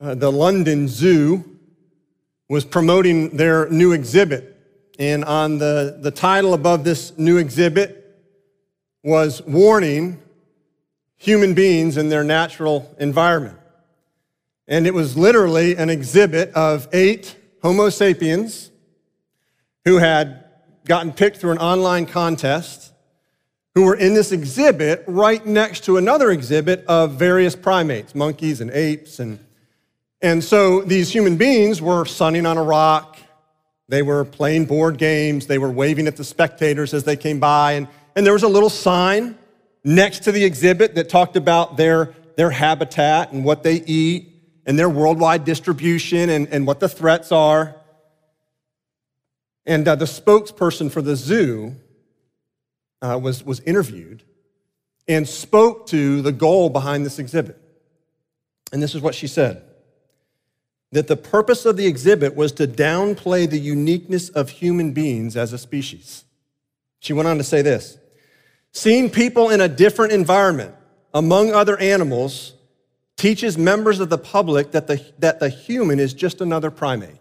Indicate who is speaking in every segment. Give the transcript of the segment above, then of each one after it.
Speaker 1: uh, the London Zoo was promoting their new exhibit. And on the, the title above this new exhibit was Warning Human Beings in Their Natural Environment. And it was literally an exhibit of eight Homo sapiens who had gotten picked through an online contest who were in this exhibit right next to another exhibit of various primates, monkeys and apes and and so these human beings were sunning on a rock. They were playing board games. They were waving at the spectators as they came by. And, and there was a little sign next to the exhibit that talked about their, their habitat and what they eat and their worldwide distribution and, and what the threats are. And uh, the spokesperson for the zoo uh, was, was interviewed and spoke to the goal behind this exhibit. And this is what she said that the purpose of the exhibit was to downplay the uniqueness of human beings as a species. She went on to say this Seeing people in a different environment among other animals teaches members of the public that the, that the human is just another primate.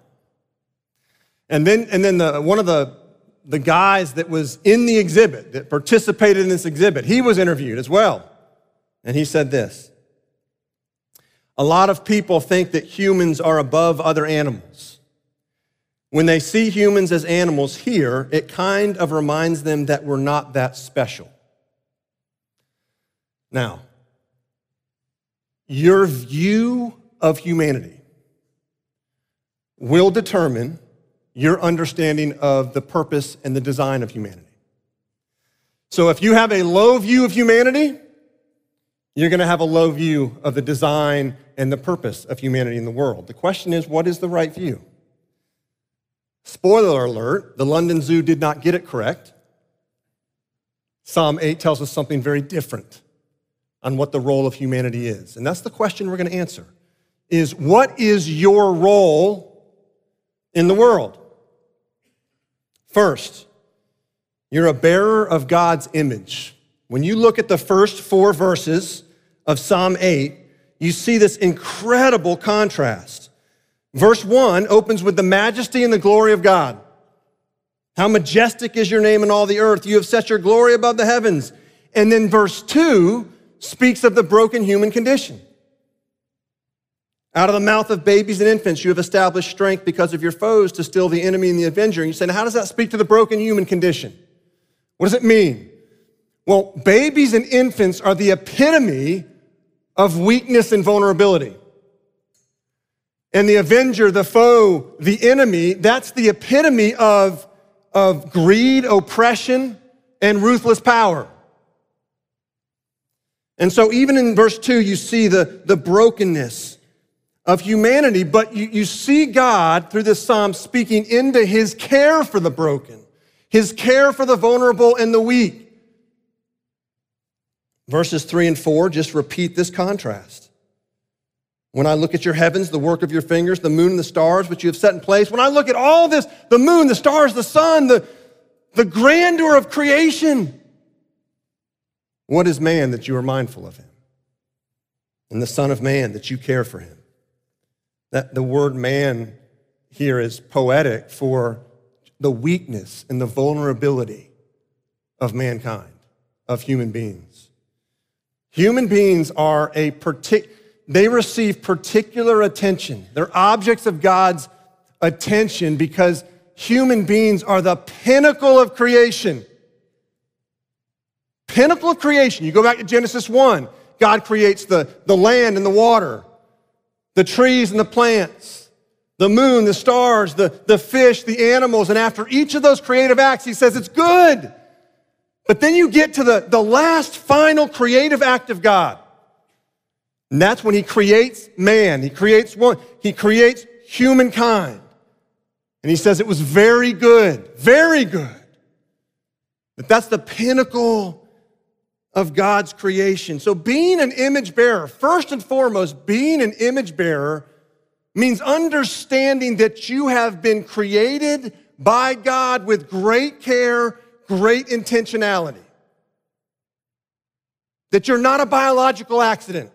Speaker 1: And then, and then the, one of the, the guys that was in the exhibit, that participated in this exhibit, he was interviewed as well. And he said this a lot of people think that humans are above other animals. When they see humans as animals here, it kind of reminds them that we're not that special. Now, your view of humanity will determine your understanding of the purpose and the design of humanity. So if you have a low view of humanity, you're going to have a low view of the design and the purpose of humanity in the world. The question is, what is the right view? Spoiler alert, the London Zoo did not get it correct. Psalm 8 tells us something very different on what the role of humanity is. And that's the question we're going to answer. Is what is your role in the world? First, you're a bearer of God's image. When you look at the first four verses of Psalm 8, you see this incredible contrast. Verse 1 opens with the majesty and the glory of God. How majestic is your name in all the earth. You have set your glory above the heavens. And then verse 2 speaks of the broken human condition. Out of the mouth of babies and infants, you have established strength because of your foes to still the enemy and the avenger. And you say, how does that speak to the broken human condition? What does it mean? Well, babies and infants are the epitome of weakness and vulnerability. And the avenger, the foe, the enemy, that's the epitome of, of greed, oppression, and ruthless power. And so, even in verse 2, you see the, the brokenness of humanity, but you, you see God through this psalm speaking into his care for the broken, his care for the vulnerable and the weak. Verses 3 and 4 just repeat this contrast. When I look at your heavens, the work of your fingers, the moon and the stars which you have set in place, when I look at all this, the moon, the stars, the sun, the, the grandeur of creation, what is man that you are mindful of him? And the Son of Man that you care for him? That the word man here is poetic for the weakness and the vulnerability of mankind, of human beings. Human beings are a particular, they receive particular attention. They're objects of God's attention because human beings are the pinnacle of creation. Pinnacle of creation. You go back to Genesis 1, God creates the, the land and the water, the trees and the plants, the moon, the stars, the, the fish, the animals. And after each of those creative acts, he says it's good. But then you get to the, the last final creative act of God. And that's when he creates man. He creates one. He creates humankind. And he says it was very good, very good. That that's the pinnacle of God's creation. So being an image bearer, first and foremost, being an image bearer means understanding that you have been created by God with great care, great intentionality. That you're not a biological accident.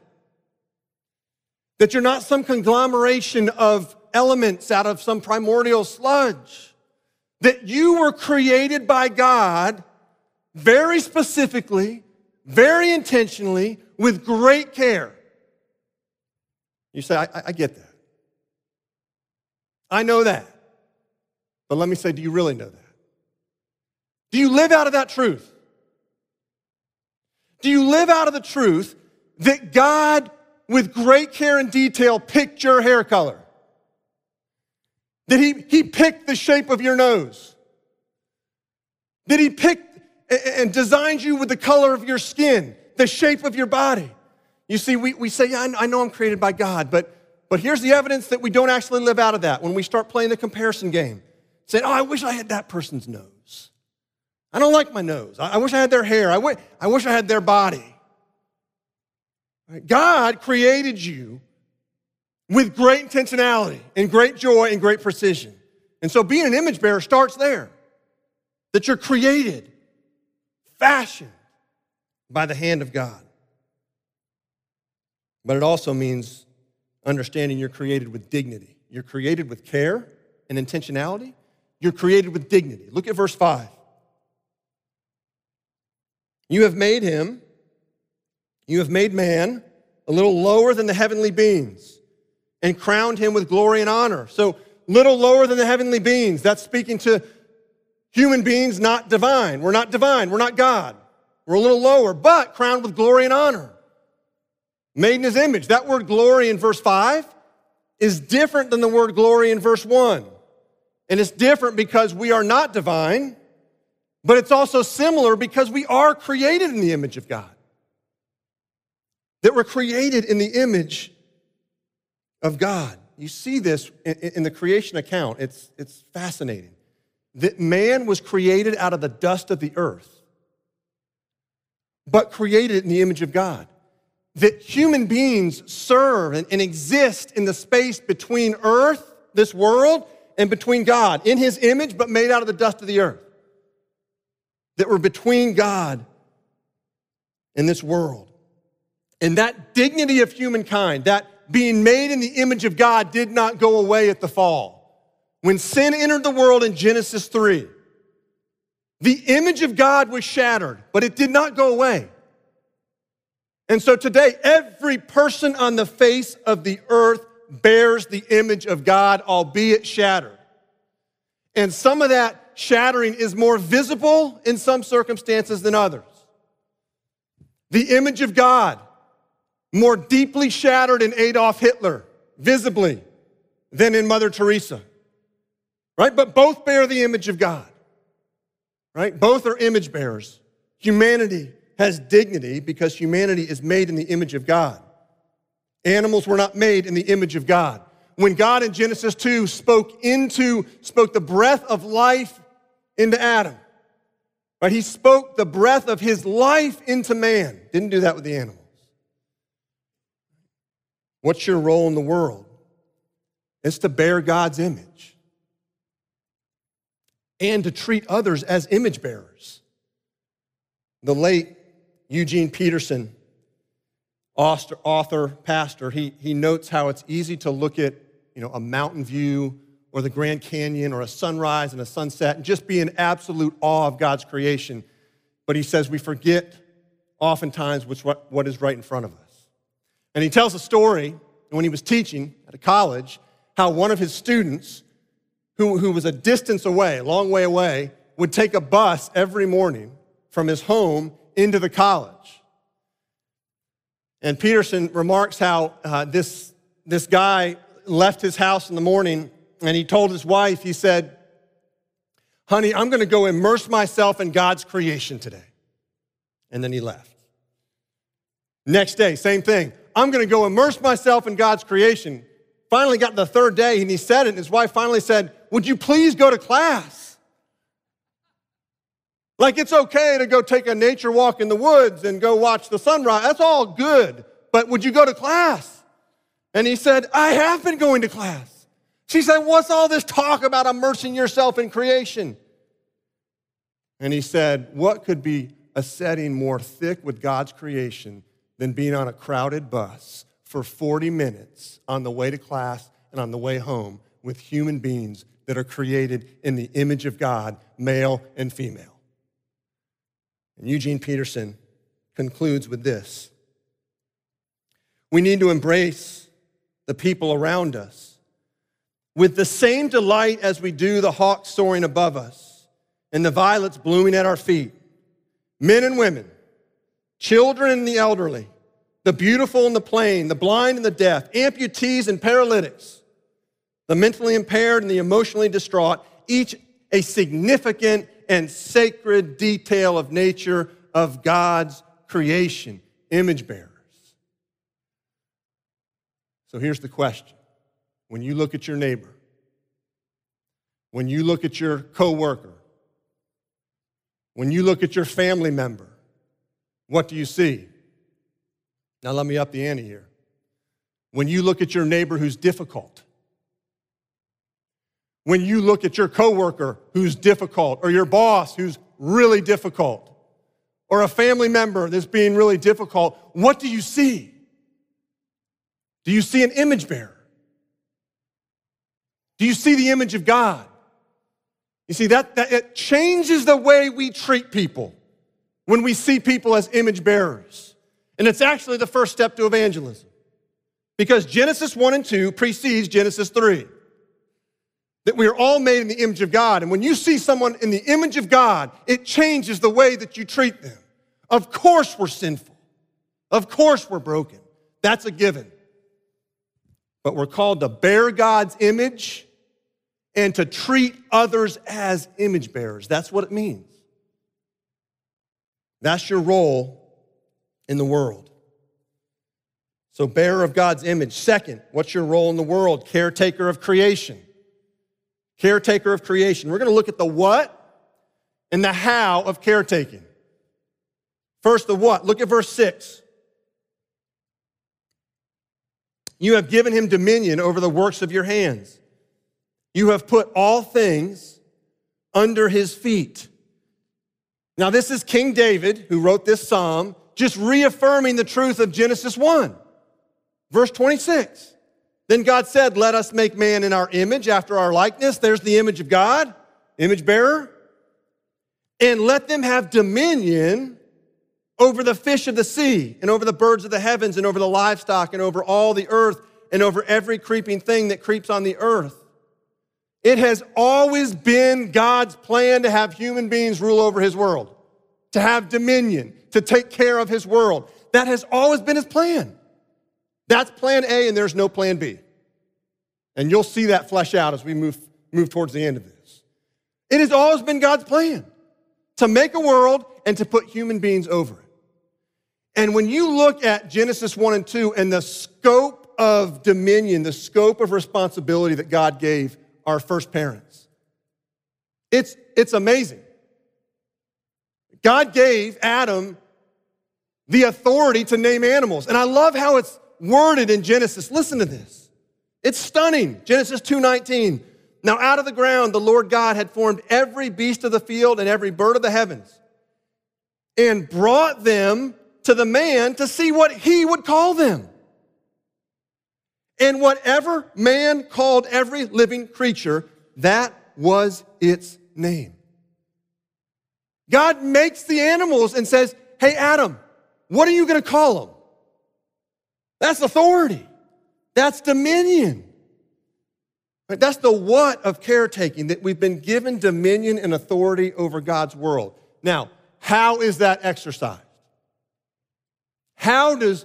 Speaker 1: That you're not some conglomeration of elements out of some primordial sludge. That you were created by God very specifically, very intentionally, with great care. You say, I, I, get that. I know that. But let me say, do you really know that? Do you live out of that truth? Do you live out of the truth that God, with great care and detail, picked your hair color? That He, he picked the shape of your nose? That He picked and designed you with the color of your skin, the shape of your body? You see, we, we say, yeah, I know I'm created by God, but, but here's the evidence that we don't actually live out of that when we start playing the comparison game. Saying, oh, I wish I had that person's nose. I don't like my nose. I, wish I had their hair. I wish I had their body. God created you with great intentionality and great joy and great precision. And so being an image bearer starts there. That you're created, fashioned by the hand of God. But it also means understanding you're created with dignity. You're created with care and intentionality. You're created with dignity. Look at verse 5. You have made him, you have made man a little lower than the heavenly beings and crowned him with glory and honor. So, little lower than the heavenly beings. That's speaking to human beings, not divine. We're not divine. We're not God. We're a little lower, but crowned with glory and honor. Made in his image. That word glory in verse 5 is different than the word glory in verse 1. And it's different because we are not divine, but it's also similar because we are created in the image of God. That we're created in the image of God. You see this in the creation account. It's, it's fascinating. That man was created out of the dust of the earth, but created in the image of God. That human beings serve and, and exist in the space between earth, this world, and between God, in his image, but made out of the dust of the earth. That we're between God and this world. And that dignity of humankind, that being made in the image of God did not go away at the fall. When sin entered the world in Genesis 3, the image of God was shattered, but it did not go away. And so today, every person on the face of the earth bears the image of God, albeit shattered. And some of that shattering is more visible in some circumstances than others. The image of God more deeply shattered in Adolf Hitler, visibly, than in Mother Teresa. Right? But both bear the image of God. Right? Both are image bearers. Humanity has dignity because humanity is made in the image of God. Animals were not made in the image of God. When God in Genesis 2 spoke into, spoke the breath of life into Adam, right? He spoke the breath of his life into man. Didn't do that with the animals. What's your role in the world? It's to bear God's image and to treat others as image bearers. The late Eugene Peterson, author, pastor, he, he notes how it's easy to look at you know, a mountain view or the Grand Canyon or a sunrise and a sunset and just be in absolute awe of God's creation. But he says we forget oftentimes what's what, what is right in front of us. And he tells a story when he was teaching at a college how one of his students, who, who was a distance away, a long way away, would take a bus every morning from his home into the college. And Peterson remarks how uh, this, this guy left his house in the morning and he told his wife, he said, Honey, I'm going to go immerse myself in God's creation today. And then he left. Next day, same thing. I'm going to go immerse myself in God's creation. Finally got the third day and he said it, and his wife finally said, Would you please go to class? Like it's okay to go take a nature walk in the woods and go watch the sunrise. That's all good. But would you go to class? And he said, I have been going to class. She said, What's all this talk about immersing yourself in creation? And he said, What could be a setting more thick with God's creation than being on a crowded bus for 40 minutes on the way to class and on the way home with human beings that are created in the image of God, male and female? And Eugene Peterson concludes with this We need to embrace the people around us with the same delight as we do the hawk soaring above us and the violets blooming at our feet. Men and women, children and the elderly, the beautiful and the plain, the blind and the deaf, amputees and paralytics, the mentally impaired and the emotionally distraught, each a significant and sacred detail of nature of God's creation, image bearers. So here's the question. When you look at your neighbor, when you look at your coworker, when you look at your family member, what do you see? Now let me up the ante here. When you look at your neighbor who's difficult, when you look at your coworker who's difficult, or your boss who's really difficult, or a family member that's being really difficult, what do you see? Do you see an image bearer? Do you see the image of God? You see, that, that it changes the way we treat people when we see people as image bearers. And it's actually the first step to evangelism. Because Genesis 1 and 2 precedes Genesis 3 that we are all made in the image of God. And when you see someone in the image of God, it changes the way that you treat them. Of course, we're sinful. Of course, we're broken. That's a given. But we're called to bear God's image and to treat others as image bearers. That's what it means. That's your role in the world. So, bearer of God's image. Second, what's your role in the world? Caretaker of creation caretaker of creation. We're going to look at the what and the how of caretaking. First, the what. Look at verse 6. You have given him dominion over the works of your hands. You have put all things under his feet. Now, this is King David who wrote this psalm, just reaffirming the truth of Genesis 1, verse 26. Then God said, Let us make man in our image, after our likeness. There's the image of God, image bearer. And let them have dominion over the fish of the sea, and over the birds of the heavens, and over the livestock, and over all the earth, and over every creeping thing that creeps on the earth. It has always been God's plan to have human beings rule over his world, to have dominion, to take care of his world. That has always been his plan. That's plan A, and there's no plan B. And you'll see that flesh out as we move, move towards the end of this. It has always been God's plan to make a world and to put human beings over it. And when you look at Genesis 1 and 2 and the scope of dominion, the scope of responsibility that God gave our first parents, it's, it's amazing. God gave Adam the authority to name animals. And I love how it's worded in Genesis. Listen to this. It's stunning. Genesis 2:19. Now out of the ground the Lord God had formed every beast of the field and every bird of the heavens and brought them to the man to see what he would call them. And whatever man called every living creature, that was its name. God makes the animals and says, Hey, Adam, what are you going to call them? That's authority. That's dominion. That's the what of caretaking, that we've been given dominion and authority over God's world. Now, how is that exercised? How does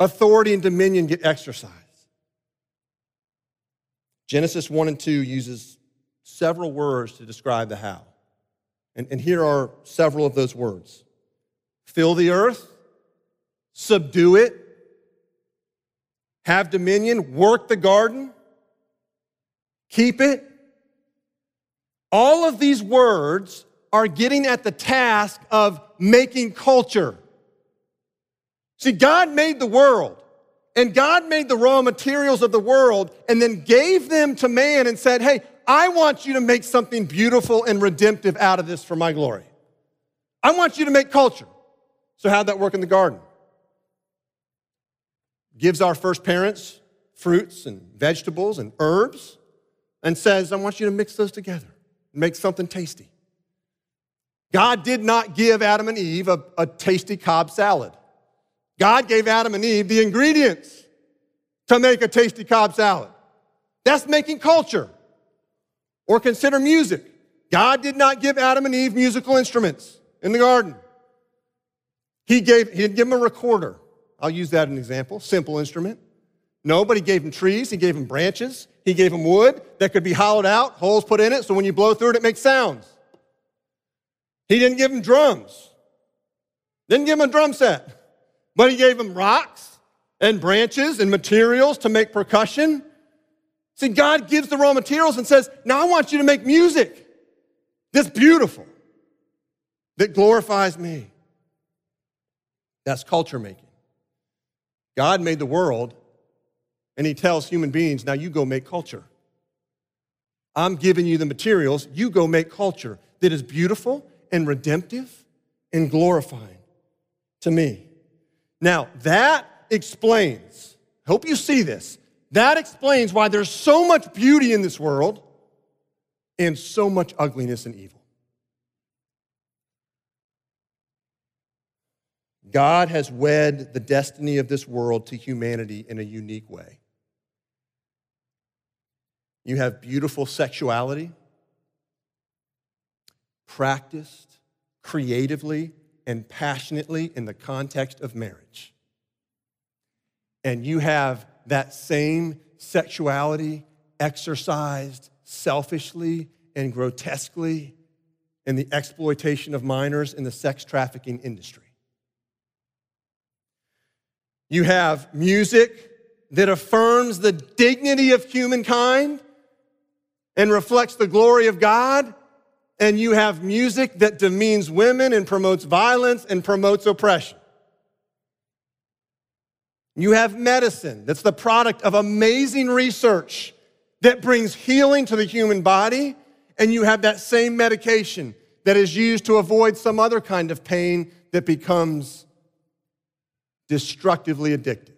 Speaker 1: authority and dominion get exercised? Genesis 1 and 2 uses several words to describe the how. And, and here are several of those words fill the earth, subdue it, have dominion, work the garden, keep it. All of these words are getting at the task of making culture. See, God made the world, and God made the raw materials of the world, and then gave them to man and said, Hey, I want you to make something beautiful and redemptive out of this for my glory. I want you to make culture. So, how'd that work in the garden? Gives our first parents fruits and vegetables and herbs and says, I want you to mix those together and make something tasty. God did not give Adam and Eve a, a tasty Cobb salad. God gave Adam and Eve the ingredients to make a tasty Cobb salad. That's making culture. Or consider music. God did not give Adam and Eve musical instruments in the garden. He gave, he didn't give them a recorder. I'll use that as an example, simple instrument. No, but he gave them trees, he gave them branches, he gave them wood that could be hollowed out, holes put in it, so when you blow through it, it makes sounds. He didn't give them drums, didn't give them a drum set. But he gave them rocks and branches and materials to make percussion. See, God gives the raw materials and says, Now I want you to make music that's beautiful, that glorifies me. That's culture making. God made the world, and he tells human beings, Now you go make culture. I'm giving you the materials, you go make culture that is beautiful and redemptive and glorifying to me. Now, that explains, hope you see this, that explains why there's so much beauty in this world and so much ugliness and evil. God has wed the destiny of this world to humanity in a unique way. You have beautiful sexuality, practiced creatively and passionately in the context of marriage. And you have that same sexuality exercised selfishly and grotesquely in the exploitation of minors in the sex trafficking industry. You have music that affirms the dignity of humankind and reflects the glory of God and you have music that demeans women and promotes violence and promotes oppression. You have medicine that's the product of amazing research that brings healing to the human body, and you have that same medication that is used to avoid some other kind of pain that becomes destructively addictive.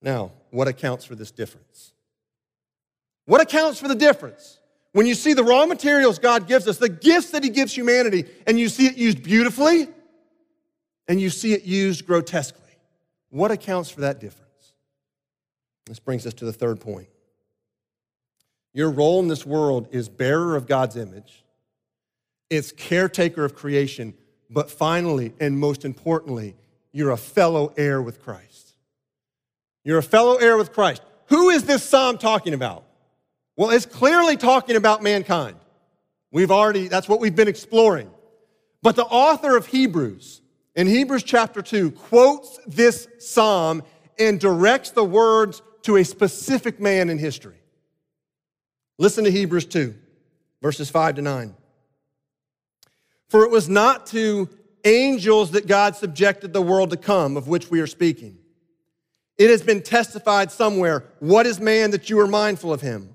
Speaker 1: Now, what accounts for this difference? What accounts for the difference? When you see the raw materials God gives us, the gifts that He gives humanity, and you see it used beautifully and you see it used grotesquely, what accounts for that difference? This brings us to the third point. Your role in this world is bearer of God's image, it's caretaker of creation, but finally and most importantly, you're a fellow heir with Christ. You're a fellow heir with Christ. Who is this psalm talking about? Well, it's clearly talking about mankind. We've already, that's what we've been exploring. But the author of Hebrews, in Hebrews chapter 2, quotes this psalm and directs the words to a specific man in history. Listen to Hebrews 2, verses 5 to 9. For it was not to angels that God subjected the world to come, of which we are speaking. It has been testified somewhere what is man that you are mindful of him,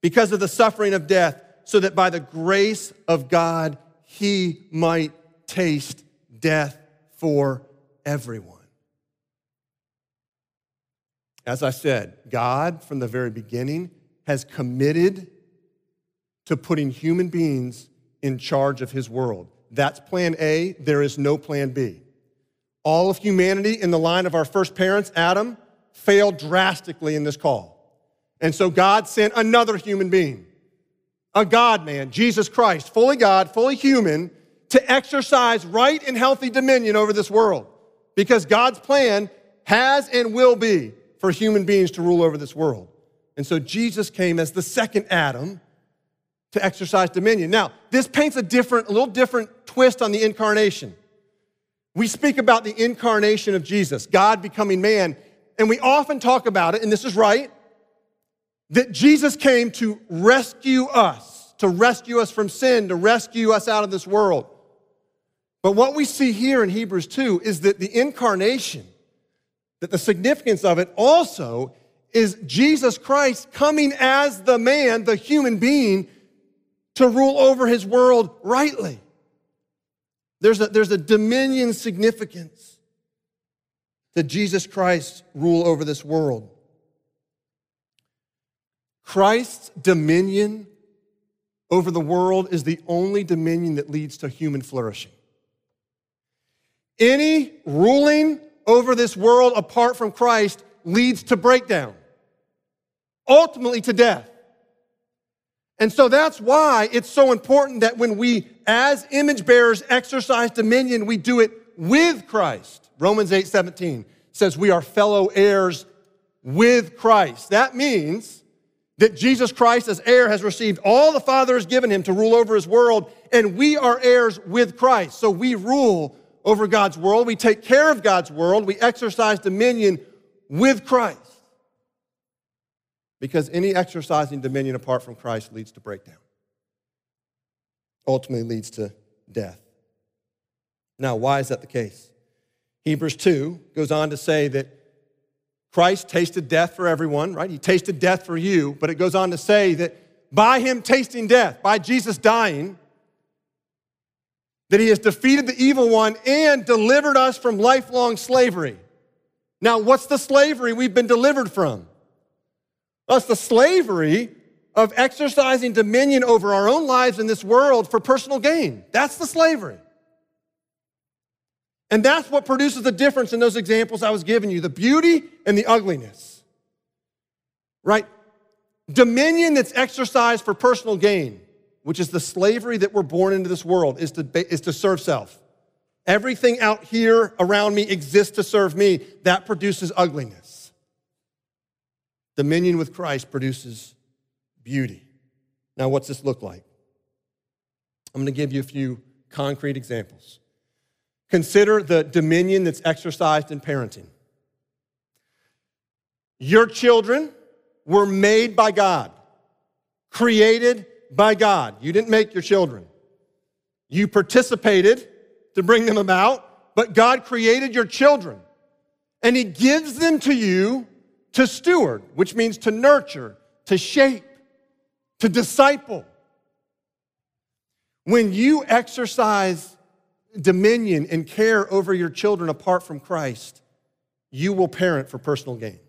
Speaker 1: because of the suffering of death, so that by the grace of God he might taste death for everyone. As I said, God from the very beginning has committed to putting human beings in charge of his world. That's plan A. There is no plan B. All of humanity in the line of our first parents, Adam, failed drastically in this call. And so God sent another human being, a God man, Jesus Christ, fully God, fully human, to exercise right and healthy dominion over this world. Because God's plan has and will be for human beings to rule over this world. And so Jesus came as the second Adam to exercise dominion. Now, this paints a different, a little different twist on the incarnation. We speak about the incarnation of Jesus, God becoming man, and we often talk about it, and this is right, that Jesus came to rescue us, to rescue us from sin, to rescue us out of this world. But what we see here in Hebrews 2 is that the incarnation, that the significance of it also is Jesus Christ coming as the man, the human being, to rule over his world rightly. There's a, there's a dominion significance that Jesus Christ rule over this world. Christ's dominion over the world is the only dominion that leads to human flourishing. Any ruling over this world apart from Christ leads to breakdown, ultimately to death. And so that's why it's so important that when we, as image bearers, exercise dominion, we do it with Christ. Romans 8 17 says we are fellow heirs with Christ. That means that Jesus Christ, as heir, has received all the Father has given him to rule over his world, and we are heirs with Christ. So we rule over God's world, we take care of God's world, we exercise dominion with Christ. Because any exercising dominion apart from Christ leads to breakdown, ultimately leads to death. Now, why is that the case? Hebrews 2 goes on to say that Christ tasted death for everyone, right? He tasted death for you, but it goes on to say that by him tasting death, by Jesus dying, that he has defeated the evil one and delivered us from lifelong slavery. Now, what's the slavery we've been delivered from? Thus, the slavery of exercising dominion over our own lives in this world for personal gain. That's the slavery. And that's what produces the difference in those examples I was giving you the beauty and the ugliness. Right? Dominion that's exercised for personal gain, which is the slavery that we're born into this world, is to, is to serve self. Everything out here around me exists to serve me. That produces ugliness. Dominion with Christ produces beauty. Now, what's this look like? I'm going to give you a few concrete examples. Consider the dominion that's exercised in parenting. Your children were made by God, created by God. You didn't make your children. You participated to bring them about, but God created your children. And He gives them to you to steward, which means to nurture, to shape, to disciple. When you exercise dominion and care over your children apart from Christ, you will parent for personal gain.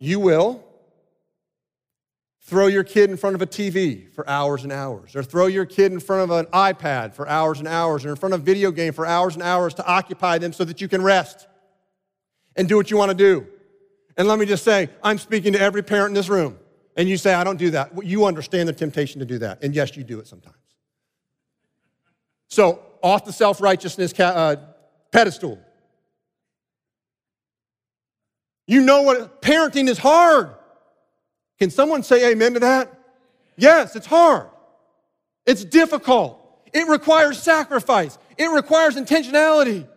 Speaker 1: You will throw your kid in front of a TV for hours and hours, or throw your kid in front of an iPad for hours and hours, or in front of a video game for hours and hours to occupy them so that you can rest and do what you want to do. And let me just say, I'm speaking to every parent in this room, and you say, I don't do that. You understand the temptation to do that. And yes, you do it sometimes. So, off the self righteousness uh, pedestal. You know what parenting is hard. Can someone say amen to that? Yes, it's hard. It's difficult. It requires sacrifice. It requires intentionality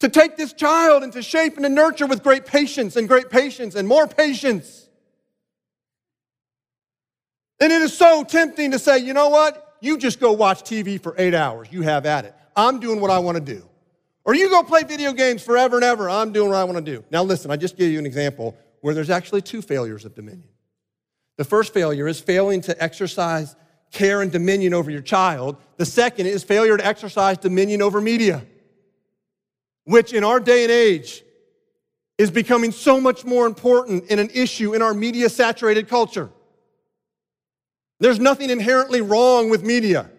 Speaker 1: to take this child and to shape and to nurture with great patience and great patience and more patience. And it is so tempting to say, you know what? You just go watch TV for eight hours. You have at it. I'm doing what I want to do. Or you go play video games forever and ever. I'm doing what I want to do. Now, listen, I just gave you an example where there's actually two failures of dominion. The first failure is failing to exercise care and dominion over your child. The second is failure to exercise dominion over media, which in our day and age is becoming so much more important in an issue in our media saturated culture. There's nothing inherently wrong with media.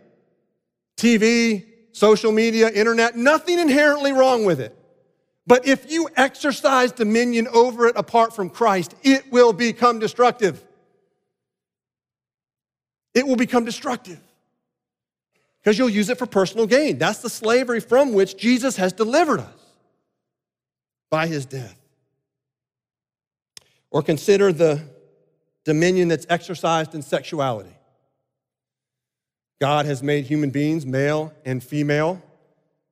Speaker 1: TV, social media, internet, nothing inherently wrong with it. But if you exercise dominion over it apart from Christ, it will become destructive. It will become destructive because you'll use it for personal gain. That's the slavery from which Jesus has delivered us by his death. Or consider the dominion that's exercised in sexuality. God has made human beings, male and female,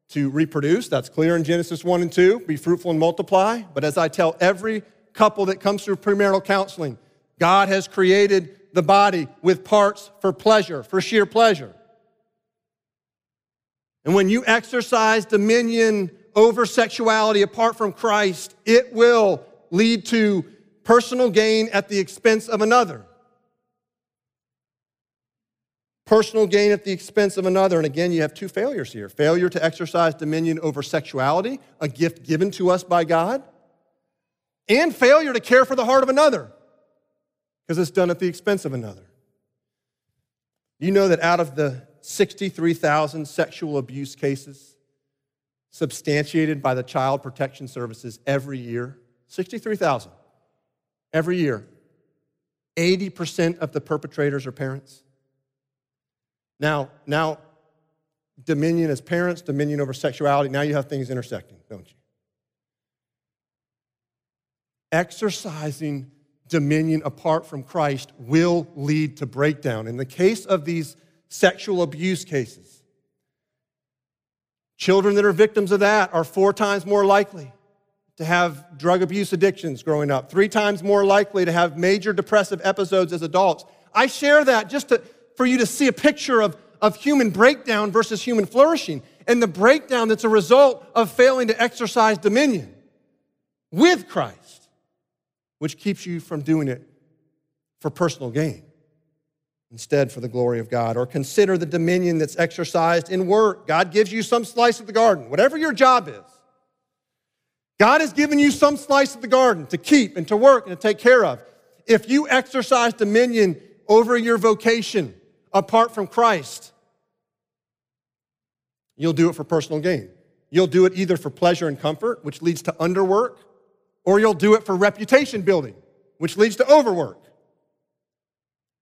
Speaker 1: to reproduce. That's clear in Genesis 1 and 2. Be fruitful and multiply. But as I tell every couple that comes through premarital counseling, God has created the body with parts for pleasure, for sheer pleasure. And when you exercise dominion over sexuality apart from Christ, it will lead to personal gain at the expense of another personal gain at the expense of another. And again, you have two failures here failure to exercise dominion over sexuality, a gift given to us by God, and failure to care for the heart of another, because it's done at the expense of another. You know that out of the 63,000 sexual abuse cases substantiated by the Child Protection Services every year, 63,000 every year, 80% of the perpetrators are parents. Now, now, dominion as parents, dominion over sexuality, now you have things intersecting, don't you? Exercising dominion apart from Christ will lead to breakdown. In the case of these sexual abuse cases, children that are victims of that are four times more likely to have drug abuse addictions growing up, three times more likely to have major depressive episodes as adults. I share that just to for you to see a picture of, of human breakdown versus human flourishing and the breakdown that's a result of failing to exercise dominion with Christ, which keeps you from doing it for personal gain instead for the glory of God. Or consider the dominion that's exercised in work. God gives you some slice of the garden, whatever your job is. God has given you some slice of the garden to keep and to work and to take care of. If you exercise dominion over your vocation, apart from Christ, you'll do it for personal gain. You'll do it either for pleasure and comfort, which leads to underwork, or you'll do it for reputation building, which leads to overwork.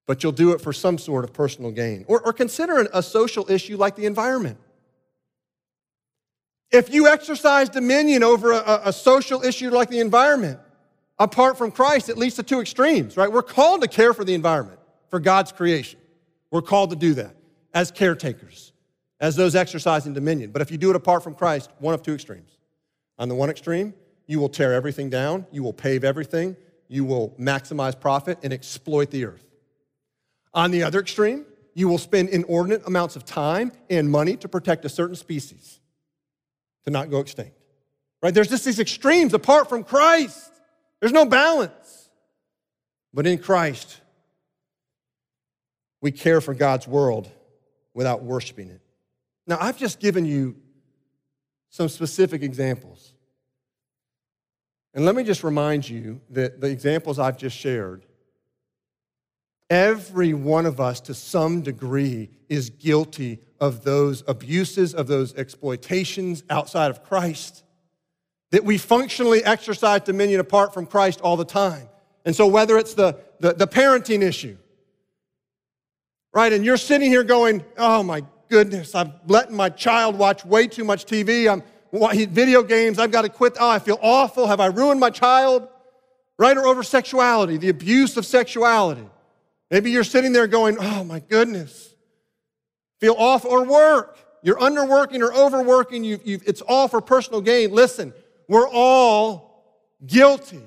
Speaker 1: But you'll do it for some sort of personal gain. Or, or consider a social issue like the environment. If you exercise dominion over a, a social issue like the environment, apart from Christ, it leads to two extremes, right? We're called to care for the environment, for God's creation. We're called to do that as caretakers, as those exercising dominion. But if you do it apart from Christ, one of two extremes. On the one extreme, you will tear everything down, you will pave everything, you will maximize profit and exploit the earth. On the other extreme, you will spend inordinate amounts of time and money to protect a certain species to not go extinct. Right? There's just these extremes apart from Christ. There's no balance. But in Christ, we care for God's world without worshiping it. Now, I've just given you some specific examples. And let me just remind you that the examples I've just shared, every one of us to some degree is guilty of those abuses, of those exploitations outside of Christ. That we functionally exercise dominion apart from Christ all the time. And so, whether it's the, the, the parenting issue, right? And you're sitting here going, oh my goodness, I'm letting my child watch way too much TV. I'm video games. I've got to quit. Oh, I feel awful. Have I ruined my child? Right? Or over sexuality, the abuse of sexuality. Maybe you're sitting there going, oh my goodness, feel off Or work. You're underworking or overworking. You, it's all for personal gain. Listen, we're all guilty.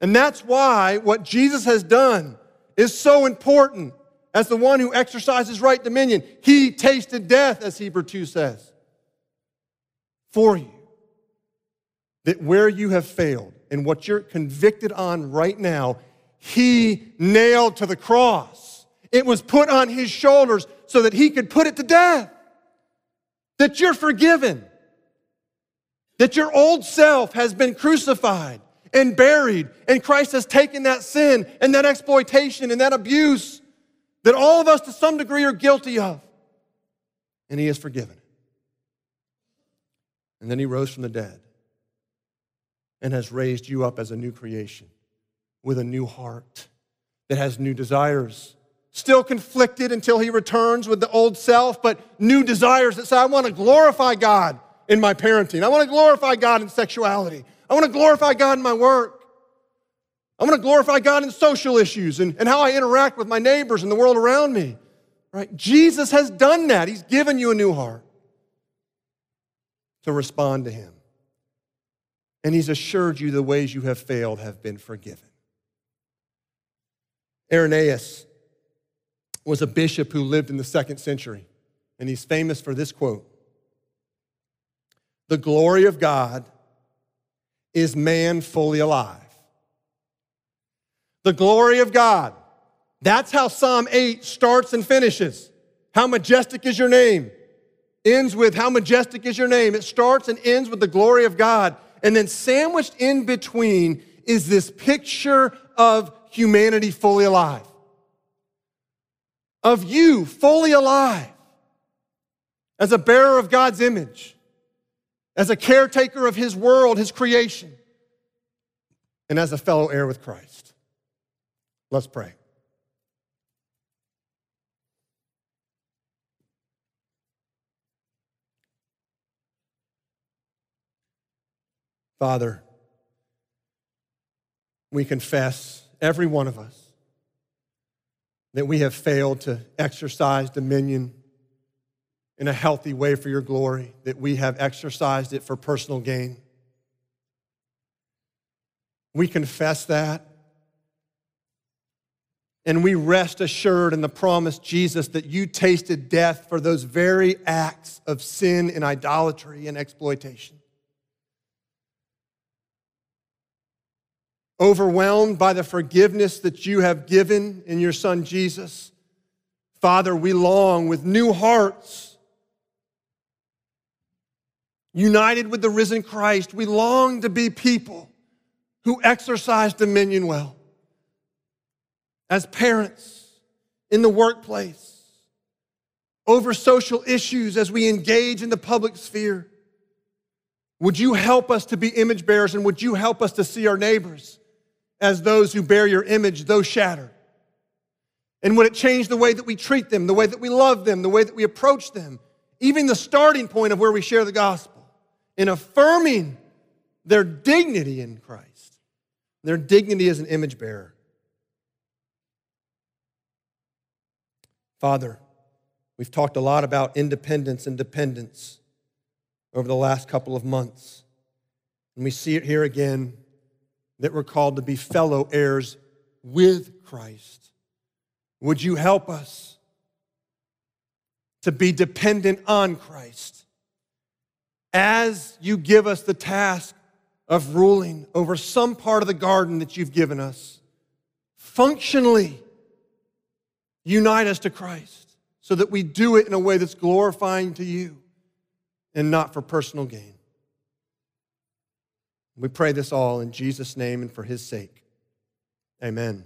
Speaker 1: And that's why what Jesus has done is so important as the one who exercises right dominion. He tasted death, as Hebrew 2 says, for you. That where you have failed and what you're convicted on right now, He nailed to the cross. It was put on His shoulders so that He could put it to death. That you're forgiven. That your old self has been crucified and buried, and Christ has taken that sin and that exploitation and that abuse that all of us to some degree are guilty of, and He has forgiven. And then He rose from the dead and has raised you up as a new creation with a new heart that has new desires. Still conflicted until He returns with the old self, but new desires that say, I want to glorify God in my parenting. I want to glorify God in sexuality. I want to glorify God in my work. I want to glorify God in social issues and, and how I interact with my neighbors and the world around me. Right? Jesus has done that. He's given you a new heart to respond to Him. And He's assured you the ways you have failed have been forgiven. Irenaeus was a bishop who lived in the second century, and he's famous for this quote The glory of God is man fully alive. The glory of God. That's how Psalm 8 starts and finishes. How majestic is your name? Ends with, How majestic is your name? It starts and ends with the glory of God. And then sandwiched in between is this picture of humanity fully alive. Of you fully alive as a bearer of God's image as a caretaker of his world, his creation, and as a fellow heir with Christ. Let's pray. Father, we confess, every one of us, that we have failed to exercise dominion in a healthy way for your glory, that we have exercised it for personal gain. We confess that. And we rest assured in the promise, Jesus, that you tasted death for those very acts of sin and idolatry and exploitation. Overwhelmed by the forgiveness that you have given in your Son Jesus, Father, we long with new hearts united with the risen Christ, we long to be people who exercise dominion well. As parents, in the workplace, over social issues as we engage in the public sphere. Would you help us to be image bearers and would you help us to see our neighbors as those who bear your image, though shattered? And would it change the way that we treat them, the way that we love them, the way that we approach them, even the starting point of where we share the gospel? in affirming their dignity in Christ, their dignity as an image bearer. Father, we've talked a lot about independence and dependence over the last couple of months. And we see it here again that we're called to be fellow heirs with Christ. Would you help us to be dependent on Christ? as you give us the task of ruling over some part of the garden that you've given us, functionally unite us to Christ so that we do it in a way that's glorifying to you and not for personal gain. We pray this all in Jesus' name and for his sake. Amen.